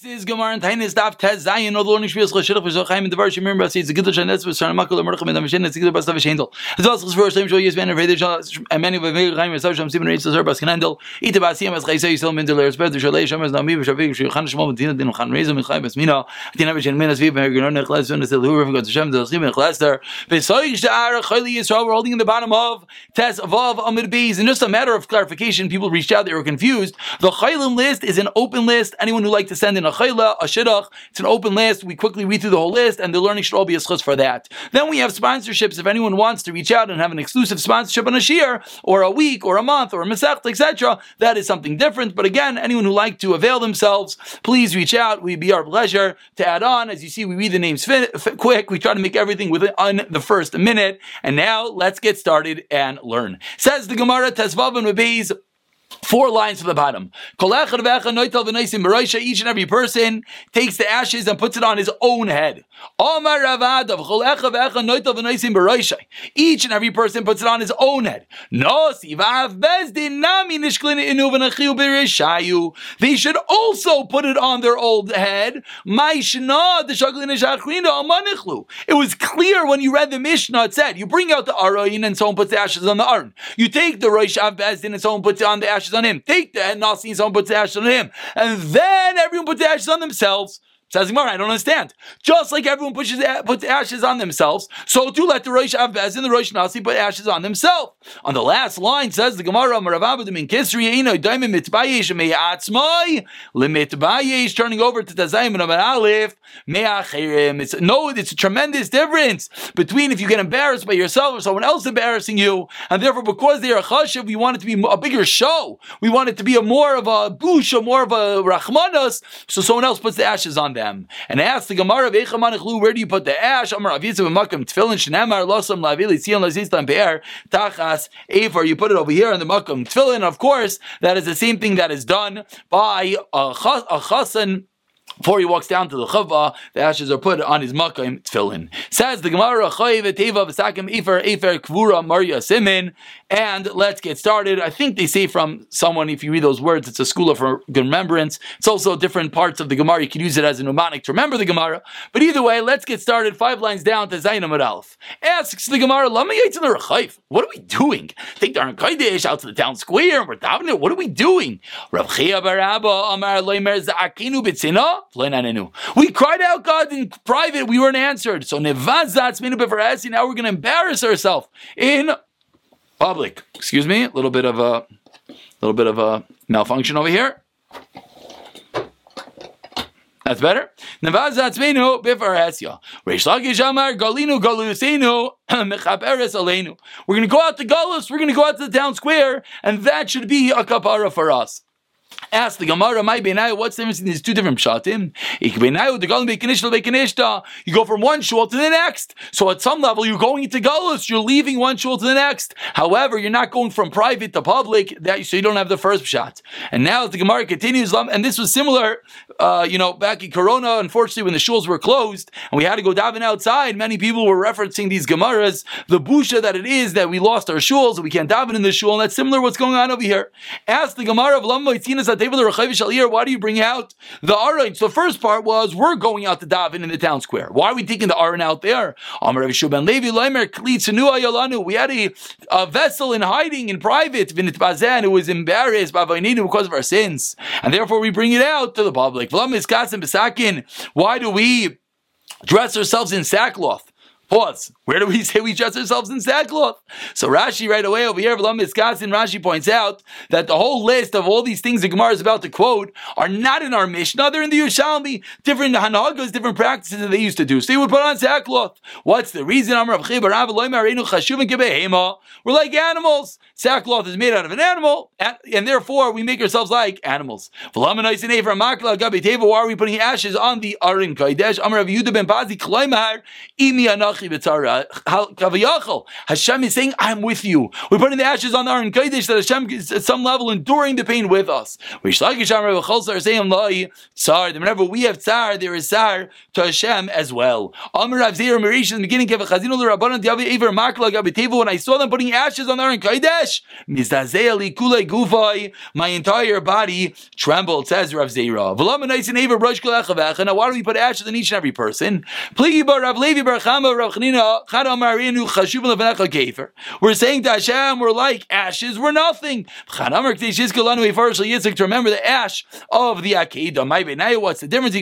This is Gemara and Tainis Daf Tez Zayin. All the learning Shvius Chashidach for Zochaim and Devar Shemir Basi. It's a good Shanet with Sarah Makul Mercham andAmishin. It's a good Bastav Shendel. As well as the first time show yes man of Vedish and many of the Chaim and Sasham Simon Reitz Zar Bas Kanandel. Ita Basim as Chaisa Yisrael Min Deler Sped the Shalei Shem as Nami Shavik Shulchan Shmo Medina Din Khan Reza Min Chaim Nechlas Shem Zel Chim Nechlaster. Besoy Shar Chayli Yisrael we're holding in the bottom of Tes Vav Amid Beis. And just a matter of clarification, people reached out they were confused. The Chaylim list is an open list. Anyone who like to send in a a Shid it's an open list. We quickly read through the whole list, and the learning should all be a schus for that. Then we have sponsorships. If anyone wants to reach out and have an exclusive sponsorship on a shear, or a week, or a month, or a mesech, etc., that is something different. But again, anyone who like to avail themselves, please reach out. We'd be our pleasure to add on. As you see, we read the names fit, fit, quick. We try to make everything within the first minute. And now let's get started and learn. Says the Gemara Tesvav and Beis Four lines from the bottom. Each and every person takes the ashes and puts it on his own head. Each and every person puts it on his own head. They should also put it on their old head. It was clear when you read the Mishnah, it said, you bring out the Arayin and someone puts the ashes on the Aron. You take the Rosh Av Bezdin and someone puts it on the ashes on him. Take the Nasi and someone puts the ashes on him. And then everyone puts the ashes on themselves. Says Gemara, I don't understand. Just like everyone pushes puts ashes on themselves, so too let the Rosh Avbez and the Rosh Nasi put ashes on themselves. On the last line says the Gemara, Maravadim in Kisri, Eno Daimim Mitbayesh Me'atzmai, Limitbayesh, turning over to Tazayim and Aleph, Me'achirim. It's no, it's a tremendous difference between if you get embarrassed by yourself or someone else embarrassing you, and therefore because they are chashiv, we want it to be a bigger show. We want it to be a more of a bush, or more of a rachmanas, so someone else puts the ashes on them them. And ask the Gemara, where do you put the ash? Amar Avitzav Makam Tefillin Shenamar Losam Lavili Tzion Lazistan Be'er Tachas Afer. You put it over here in the Makam Tefillin. Of course, that is the same thing that is done by a, chas, before he walks down to the chava, the ashes are put on his makam tefillin. Says the Gemara, kvura. And let's get started. I think they say from someone, if you read those words, it's a school of remembrance. It's also different parts of the Gemara. You can use it as a mnemonic to remember the Gemara. But either way, let's get started. Five lines down to Zainam Alf. Asks the Gemara. What are we doing? Take the Kodesh out to the town square and we're davening. What are we doing? Rav Chia Barabba Amar Leimer Za'akinu Bitzina. We cried out God in private, we weren't answered. So now we're going to embarrass ourselves in public. Excuse me, a little bit of a little bit of a malfunction over here. That's better. We're going to go out to Galus, we're going to go out to the town square, and that should be a kapara for us. Ask the Gemara, my benayu, what's the difference in these two different pshatim? You go from one shul to the next. So at some level, you're going into galus. You're leaving one shul to the next. However, you're not going from private to public. That so you don't have the first pshat. And now the Gemara continues, and this was similar. Uh, you know, back in Corona, unfortunately, when the shuls were closed and we had to go daven outside, many people were referencing these Gemaras, the busha that it is that we lost our shuls, we can't daven in the shul, and that's similar what's going on over here. Ask the Gemara of Lamma why do you bring out the Aron? So the first part was we're going out to daven in the town square. Why are we taking the Aron out there? We had a, a vessel in hiding in private, who was embarrassed because of our sins. And therefore we bring it out to the public. Why do we dress ourselves in sackcloth? Pause. Where do we say we dress ourselves in sackcloth? So Rashi right away over here, Miskasin, Rashi points out that the whole list of all these things the Gemara is about to quote are not in our Mishnah, they're in the Yerushalmi. Different Hanagas, different practices that they used to do. So they would put on sackcloth. What's the reason? We're like animals. Sackcloth is made out of an animal, and therefore we make ourselves like animals. Why are we putting ashes on the Aron Kodesh? Imi Anachi Hashem is saying, I'm with you. We're putting the ashes on Aron Kodesh that Hashem is at some level enduring the pain with us. We Tsar. Whenever we have tsar, there is tsar to Hashem as well. In the beginning. When I saw them putting ashes on Aron Kodesh, my entire body trembled. Says Rav Zeira. Now why do we put ashes on each and every person? Rav Levi Bar Chama Rav Chanina We're saying to Hashem, we're like ashes, we're nothing. To remember the ash of the Akedah. What's the difference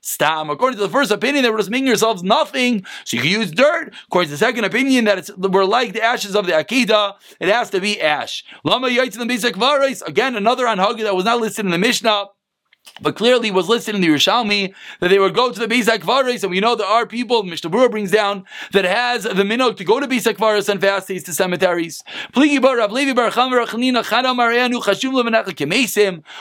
Stam? According to the first opinion, that we're just making ourselves nothing, so you can use dirt. According to the second opinion, that it's we're like the ashes of the Akedah, it has to be ash. Again, another anhagi that was not listed in the Mishnah but clearly was listed in the Yerushalmi that they would go to the Beis HaKvaris, and we know there are people, Mishnah brings down, that has the minog to go to Beis HaKvaris and fast days to cemeteries.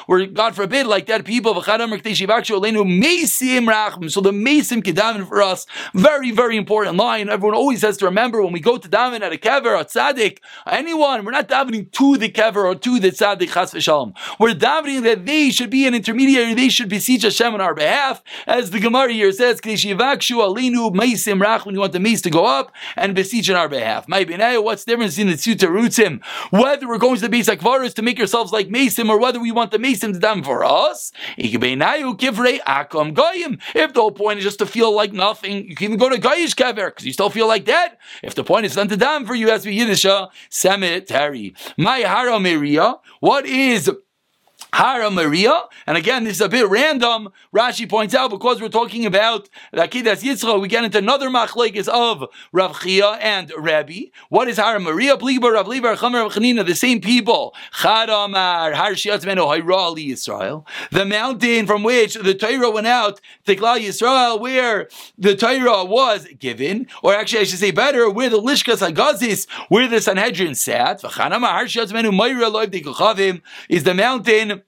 Where God forbid, like that people, so the Mesim Kedamin for us, very, very important line. Everyone always has to remember when we go to Daven at a Kever, a Tzaddik, anyone, we're not davening to the Kever or to the Tzaddik Chas V'Shalom. We're davening that they should be an they should beseech Hashem on our behalf, as the Gemara here says, alinu meisim rach, when you want the mace to go up, and beseech on our behalf. What's the difference in the two terutzim? Whether we're going to the Beis HaKvaris to make ourselves like Masim, or whether we want the Masim to done for us. If the whole point is just to feel like nothing, you can even go to Gayish Kever, because you still feel like that. If the point is done to dam for you, has to be Yiddish, uh, cemetery. My Hara what is Hara Maria. And again, this is a bit random. Rashi points out because we're talking about the Akidas Yitzchak, we get into another machlekes of Rav Chia and Rabbi. What is Hara Maria? Pliba Rav Levar Chamer Rav Chanina, the same people. Chadamar Har Shiatzmenu Hairali Yisrael. The mountain from which the Torah went out, Tikla Yisrael, where the Torah was given, or actually I should say better, where the Lishkas Hagazis, where the Sanhedrin sat. Is the mountain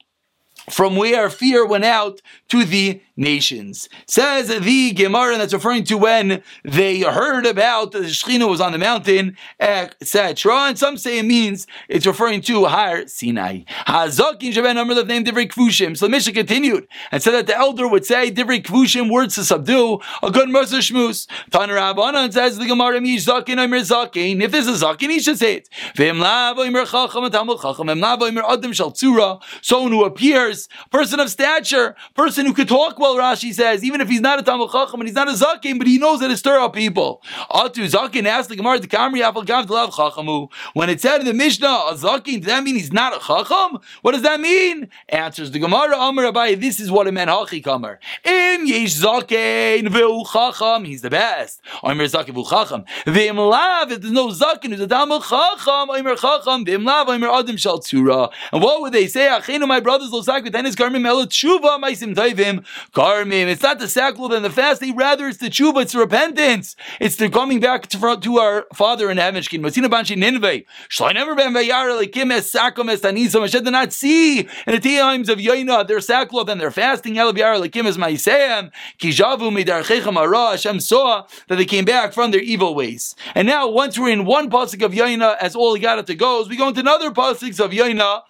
from where fear went out to the nations. Says the Gemara and that's referring to when they heard about the Shechina was on the mountain, etc. And some say it means it's referring to Har Sinai. Hazakin Shaben number of name Divrei Kvushim. So the Mishnah continued and said that the elder would say Divrei Kvushim, words to subdue, a good Mercer Shmus. Tan Rabbanan says the Gemara Mish Omer Zakin. If there's a Zakin, he should say it. Vim Lav Omer Chacham and Tamil Chacham. Vim Lav Omer Adam Shal Tzura. Someone who appears, person of stature, person who could talk well Rashi says, even if he's not a Talmud Chacham and he's not a Zakin, but he knows how to stir up people. Atu Zakin asked the Gemara to Kamri Afal Gav Chachamu. When it said in the Mishnah, a Zakin, does that mean he's not a Chacham? What does that mean? Answers the Gemara, Amr Abai, this is what it meant, Hachi Kamer. Im Yesh Zakin V'u Chacham, he's the best. Amr Zakin V'u Chacham. V'im Lav, if there's no Zakin, who's a Talmud Chacham, Amr Chacham, V'im Lav, Amr Adam Shal Tzura. And what would they say? Achenu, my brothers, Lo Zak, V'tenis Karmim Elat Tshuva, Maisim Taivim, Karmim. It's not the sackcloth and the fasting, rather it's the tshuva, it's the repentance. It's the coming back to, to our Father in heaven. Masina Banshi Nineveh. Shlai never ben vayar lekim es sakom es. Hashem did not see in the times of Yoina their sackcloth and their fasting. El biyar lekim es maiseim. Kijavu midarchechem ara. Hashem saw that they came back from their evil ways. And now, once we're in one pasuk of Yoina, as all to goes, we go into another pasuk of Yoina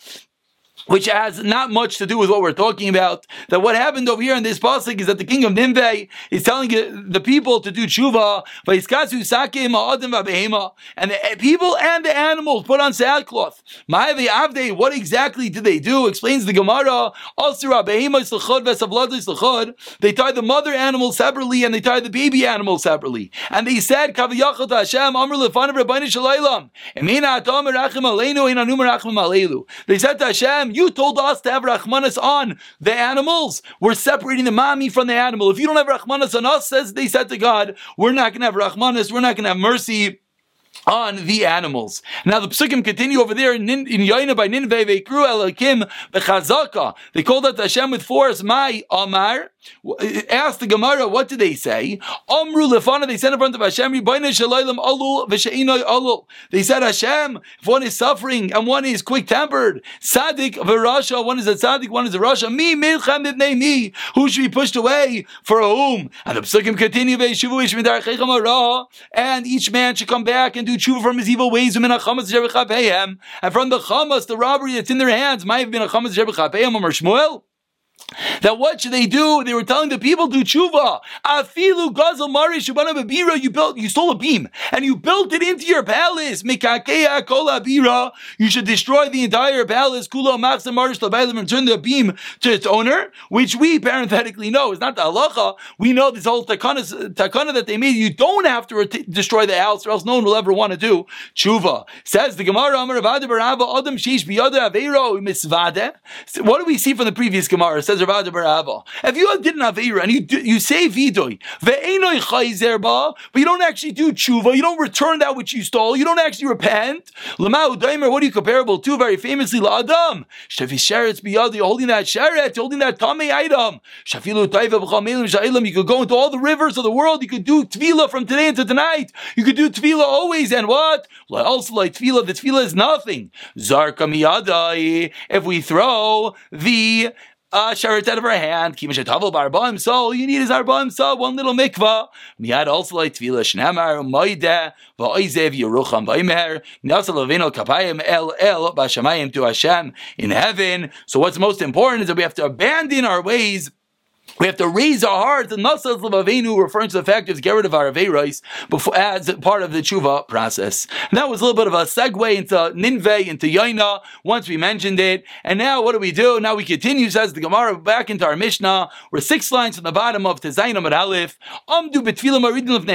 which has not much to do with what we're talking about. That what happened over here in this pasuk is that the king of Nineveh is telling the people to do tshuva, and the people and the animals put on sackcloth. What exactly did they do? Explains the Gemara. They tied the mother animal separately and they tied the baby animal separately. And they said, They said to Hashem, you told us to have Rahmanas on the animals. We're separating the mommy from the animal. If you don't have Rahmanas on us, says they said to God, we're not going to have Rahmanas, we're not going to have mercy on the animals. Now the psukim continue over there in, in by Ninveh Veikru Elakim Bechazaka. They called out Hashem with force, My Amar. Asked the Gemara, what did they say? Amru lefana, they said in front of Hashem, alul. They said, Hashem, if one is suffering and one is quick tempered, Sadik v'Rasha, one is a Sadik, one is a Rasha, me, milchem ibnei me, who should be pushed away for whom? And the Psukim continue, and each man should come back and do tshuva from his evil ways, and from the chamas, the robbery that's in their hands, might have been a chamas or Shmuel that what should they do? They were telling the people to tshuva. Afilu gazel mari shubana babira. You built, you stole a beam and you built it into your palace. Mikakeya kol abira. You should destroy the entire palace. Kula machsa marish labaylim and turn the beam to its owner, which we parenthetically know is not the halacha. We know this whole takana, takana that they made. You don't have to ret- destroy the house, or else no one will ever want to do tshuva. Says the Gemara Amar Adam Sheish. What do we see from the previous Gemara? Says. If you did an Avira and you do, you say Vidoy, chayzerba, but you don't actually do tshuva, you don't return that which you stole, you don't actually repent. Lamau daimer, what are you comparable to? Very famously, la'adam. Shafi sheretz biyadi, holding that sheret, holding that tame item. Shafilu taiva b'chamelim sha'ilam, you could go into all the rivers of the world, you could do tvila from today into tonight. You could do tvila always, and what? Also like tvila, the tvila is nothing. Zarka miyadai, if we throw the uh, sheret out of her hand. Kimashetavol barbaim you need is arbaim so one little mikvah. Miyad also like tvila shnamar moide va'oizev yerucham va'imher nasal avino kapayim el el b'shamayim to Hashem in heaven. So what's most important is that we have to abandon our ways we have to raise our hearts and Nasas of Avenu, referring to the fact of get rid of our Aveiros before as part of the tshuva process. And that was a little bit of a segue into Ninveh, into Yaina, once we mentioned it. And now what do we do? Now we continue, says the Gemara, back into our Mishnah. We're six lines from the bottom of Tezayin Amar Aleph. Amdu of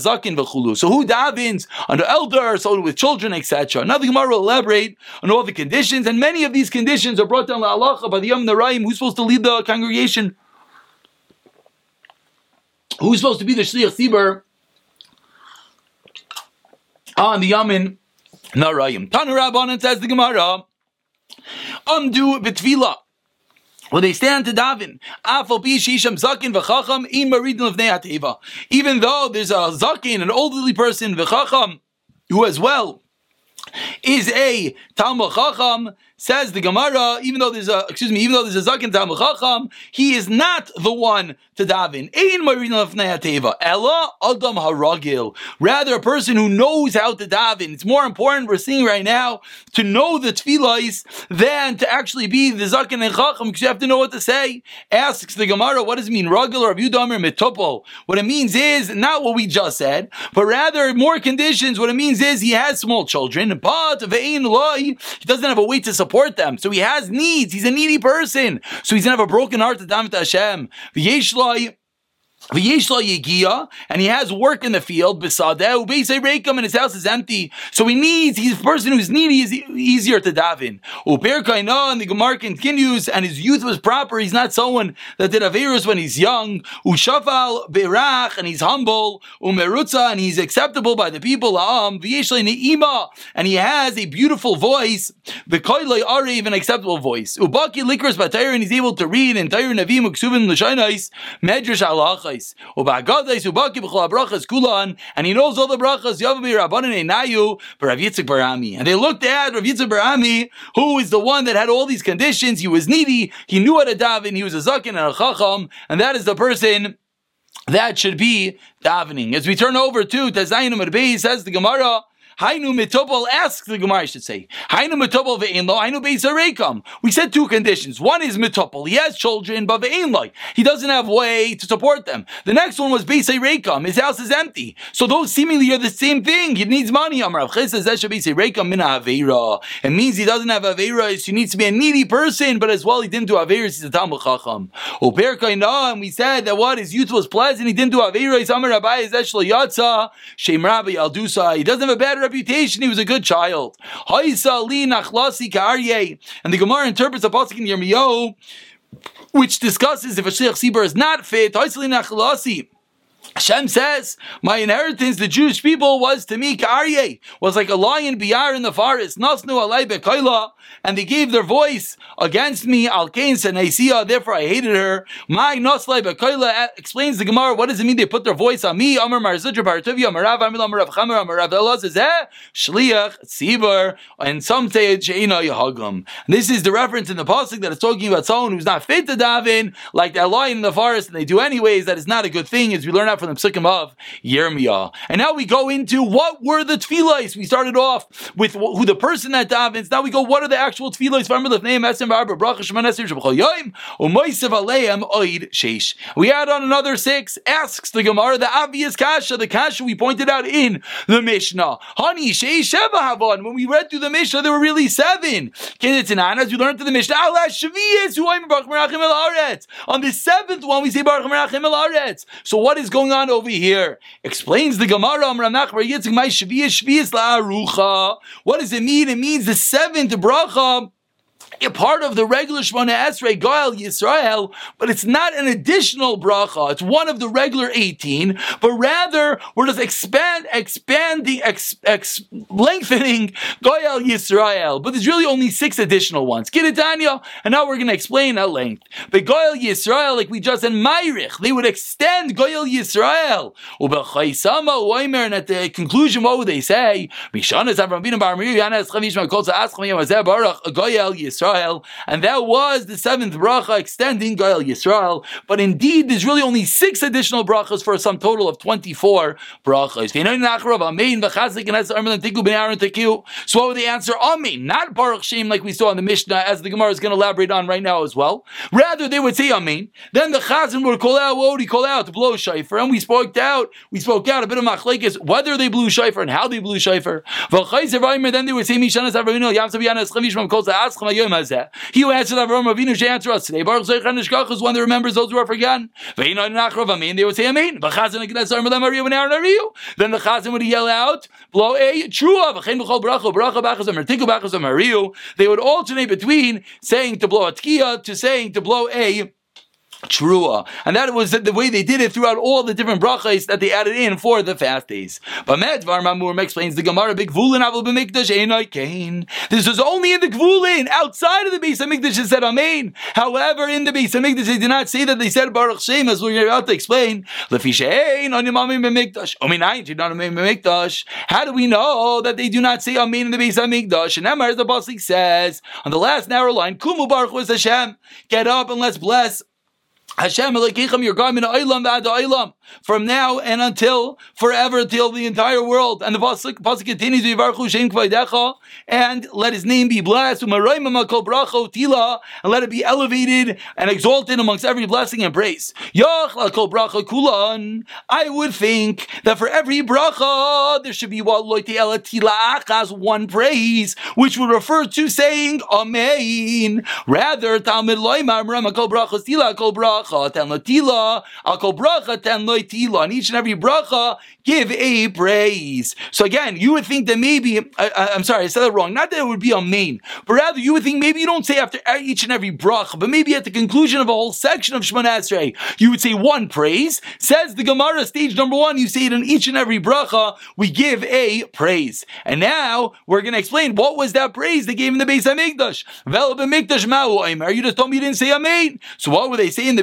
zakin. So who davins under elders, so with children, etc. Now the Gemara will elaborate on all the conditions, and many of these conditions are brought down to by the Yom Naraim, who's supposed to lead the congregation. Who's supposed to be the Shliach Sibur on the Yamin Narayim? Tanu Rabbanan says the Gemara, Amdu B'Tvila. When they stand to daven, even though there's a zakin, an elderly person, v'chacham, who as well is a Talmud Chacham, Says the Gemara, even though there's a excuse me, even though there's a zaken Talmud Chacham, he is not the one to daven. Ein marina teva. Ella adam haragil. Rather, a person who knows how to daven. It's more important. We're seeing right now to know the tefillahs than to actually be the zaken and Chacham because you have to know what to say. Asks the Gemara, what does it mean? Ragil or Abudamer mitupol. What it means is not what we just said, but rather more conditions. What it means is he has small children, but ve'in loy, he doesn't have a way to support them. So he has needs. He's a needy person. So he's gonna have a broken heart to daven Hashem and he has work in the field, and his house is empty. So he needs, he's a person who's needy, is easier to daven. And the Gemara continues, and his youth was proper. He's not someone that did Averus when he's young. Ushafal berach, and he's humble. Umerutza, and he's acceptable by the people. And he has a beautiful voice. The are even acceptable voice. Ubaki likras and he's able to read Tayr Navim Uksubin L'Shainais, Medrash Kulan, and he knows all the brachas. Yavabi Rabbanan Enayu, Rav Yitzchak Barami, and they looked at Rav Yitzchak Barami, who is the one that had all these conditions. He was needy. He knew how to daven. He was a zakin and a chacham, and that is the person that should be davening. As we turn over to Tazayim Rabbi, says the Gemara. Hainu mitopol asks the Gemara, should say. Hainu mitopol ve'inlo, hainu beisarekam. We said two conditions. One is mitopol. He has children, but ve'inlo. He doesn't have way to support them. The next one was beisarekam. His house is empty. So those seemingly are the same thing. He needs money. Amar says It means he doesn't have aveira. He needs to be a needy person, but as well he didn't do aveiras. He's a Talmud Chacham. And we said that what his youth was pleasant. He didn't do aveiras. Amar Rabbi Zesh Yatza. Shem Rabbi Aldusa. He doesn't have a bad reputation, he was a good child. And the Gemara interprets a pasuk in Yirmiyahu, which discusses if a shliach sibur is not fit. Hashem says, my inheritance, the Jewish people, was to me, Karye, was like a lion biar in the forest, Nasnu alay bekoila, and they gave their voice against me, Al Kain Senaisia, therefore I hated her. My Naslai bekoila uh, explains the Gemara, what does it mean they put their voice on me? Amar Marzudra Baratuvia, Marav Amil Amarav Chamer Amarav Elaz is eh, Shliach, Tzibur, and some say Sheina Yahagam. This is the reference in the Pasuk that is talking about someone who's not fit to daven, like that lion in the forest, and they do anyways, that is not a good thing, as we learn out from from the psukim of Yirmiyah. And now we go into what were the tefillahs. We started off with who the person that davens. Now we go, what are the actual tefillahs? We add on another six. Asks the Gemara the obvious kasha, the kasha we pointed out in the Mishnah. Honey, sheish. When we read through the Mishnah, there were really seven. As we learned through the Mishnah, on the seventh one, we say Baruch Merachim So what is going on? On over here? Explains the Gemara, What does it mean? It means the seventh bracha a part of the regular Shemona Esrei Goel Yisrael, but it's not an additional bracha. It's one of the regular 18, but rather we're just expand, expanding, ex, ex, lengthening Goel Yisrael. But there's really only six additional ones. Get it, Daniel? and now we're going to explain at length. But Goel Yisrael, like we just said, Mayrich, they would extend Goel Yisrael. And at the conclusion, what would they say? Goel Yisrael. Yisrael, and that was the seventh bracha extending Goel Yisrael. But indeed, there's really only six additional brachas for a sum total of 24 brachas. So what would the answer? Amen, not Baruch Shem like we saw in the Mishnah, as the Gemara is going to elaborate on right now as well. Rather, they would say Amen. Then the Chazan would call out, what would he call out? To blow shayfer. And we spoke out, we spoke out a bit of machlekes, whether they blew shayfer and how they blew shofar. Then they would say, Mishanas Avinu, Yam Sabiyanas Chavishmam Kol he who answered Avram Avinu should answer us today. Baruch Zeichan Nishkach is one that remembers those who are forgotten. They would say Amen. Then the Chazan would yell out, blow a true of a chinuchal brachu." They would alternate between saying to blow a tkiya to saying to blow a Trua. And that was the way they did it throughout all the different brachas that they added in for the fast days. But Medvar Mamur explains the Gemara big Gvulin Avil B'Mikdash Einoi Kain. This was only in the Gvulin, outside of the Beis HaMikdash it said Amen. However, in the Beis HaMikdash they did not say that they said Baruch Shem as we're about to explain. Lefishein on Yamamim B'Mikdash. Ominayin Tidonamim B'Mikdash. How do we know that they do not say Amen in the Beis HaMikdash? And Emar, the Pasuk says, on the last narrow line, Kumu Baruch was Hashem. Get up and let's bless Hashem Elokeichem, your God, min oilam v'ad oilam from now and until forever, till the entire world. And the pasuk, pasuk continues, and let his name be blessed, Tila, and let it be elevated and exalted amongst every blessing and praise. Kulan. I would think that for every bracha, there should be one praise, which would refer to saying Amen. Rather, Talmud loymar kol bracha tila kol bracha ten latila al kol bracha ten on each and every bracha, give a praise. So again, you would think that maybe, I, am sorry, I said that wrong. Not that it would be a main, but rather you would think maybe you don't say after each and every bracha, but maybe at the conclusion of a whole section of Shemana Esrei, you would say one praise. Says the Gemara, stage number one, you say it in each and every bracha, we give a praise. And now we're going to explain what was that praise they gave in the base Beis HaMikdash. Are you just told me you didn't say Amen? So what would they say in the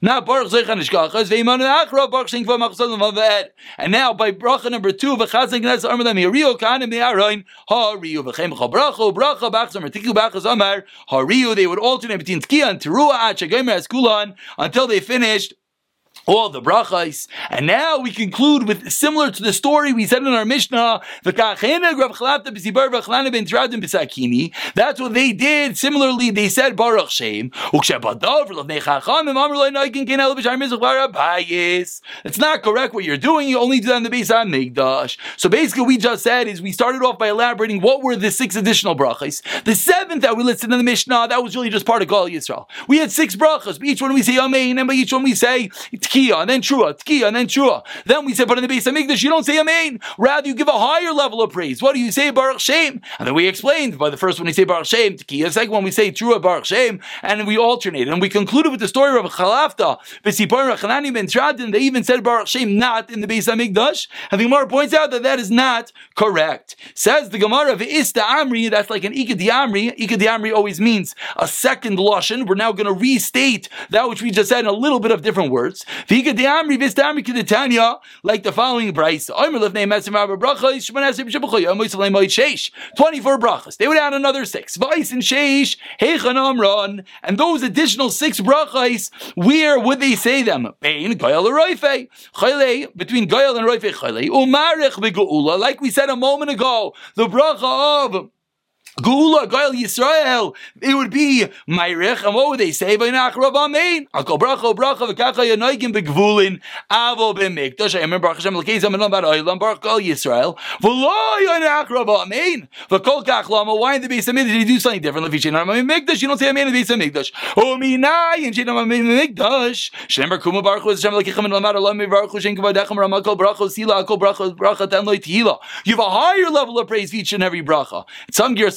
Not Baruch Zeichan Nishkachas. Veiman Achra Baruch and now by bracha number two, v'chazan gnes them hariu kanim me'aroin hariu v'chem chabrachu bracha bachzam tiku bachas amar hariu. They would alternate between tkiya and teruah at shegemer eskulan until they finished all the brachas. And now we conclude with similar to the story we said in our Mishnah. That's what they did. Similarly, they said Baruch Shem. It's not correct what you're doing. You only do that in the Beis HaMikdash. So basically, we just said is we started off by elaborating what were the six additional brachas. The seventh that we listed in the Mishnah that was really just part of Gal Yisrael. We had six brachas. Each one we say Amen, and by each one we say tkiya, and then trua, tkiya, and then trua. Then we say, but in the Beis HaMikdash, you don't say amen. Rather, you give a higher level of praise. What do you say, Baruch Shem? And then we explained by the first one we say Baruch Shem, tkiya. The second one we say trua, Baruch Shem, and we alternate. And we concluded with the story of Chalafta, B'sipar Rachanani ben Teradyon. They even said Baruch Shem not in the Beis HaMikdash. And the Gemara points out that that is not correct. Says the Gemara of Ista Amri, that's like an Ikad Amri. Ikad Amri always means a second Lashon. We're now going to restate that which we just said in a little bit of different words. Like the following price. 24 brachas. They would add another six. Vice and those additional six brachas, where would they say them? Between Goyal and Roife, between Goyal and Roife like we said a moment ago, the bracha of Gula Goyal Yisrael, it would be Mayrich, and what would they say? Vaynach Rav Amein. Akol bracha bracha v'kacha yanoigim begvulin avo b'mikdash. Remember Baruch Hashem l'keizam and about Oilam Baruch Goyal Yisrael. V'lo Yanach Rav Amein. V'kol kach lama. Why in the Beis HaMikdash you do something different? If you change Amein Mikdash, you don't say Amein in the Beis HaMikdash. Uminai and change Amein Mikdash. Shemar Kuma Baruch Hashem l'keichem and lamar Olam Baruch Hashem kavadechem Ramakol bracha sila akol bracha bracha ten loy tihila. You have a higher level of praise for each and every bracha. Some gear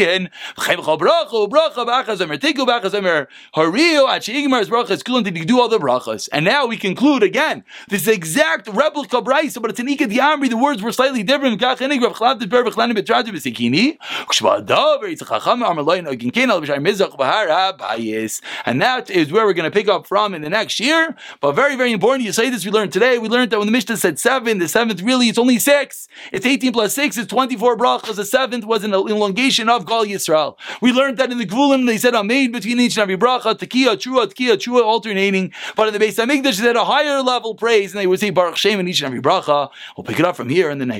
taken umirihen to do all the brachas. And now we conclude again. This is exact replica brisa, but it's an ikad yamri. The words were slightly different. And that is where we're going to pick up from in the next year. But very, very important. You say this. We learned today. We learned that when the Mishnah said seven, the seventh really it's only six. It's eighteen plus six. It's twenty-four brachas. The seventh was an elongation of Gal Yisrael. We learned that in the Gvulim they said a made between each and every bracha, tekiya, trua, tekiya, trua, alternating. But in the Beis Hamikdash they had a higher level praise, and they would say Baruch Shem in each and every bracha. We'll pick it up from here in the next.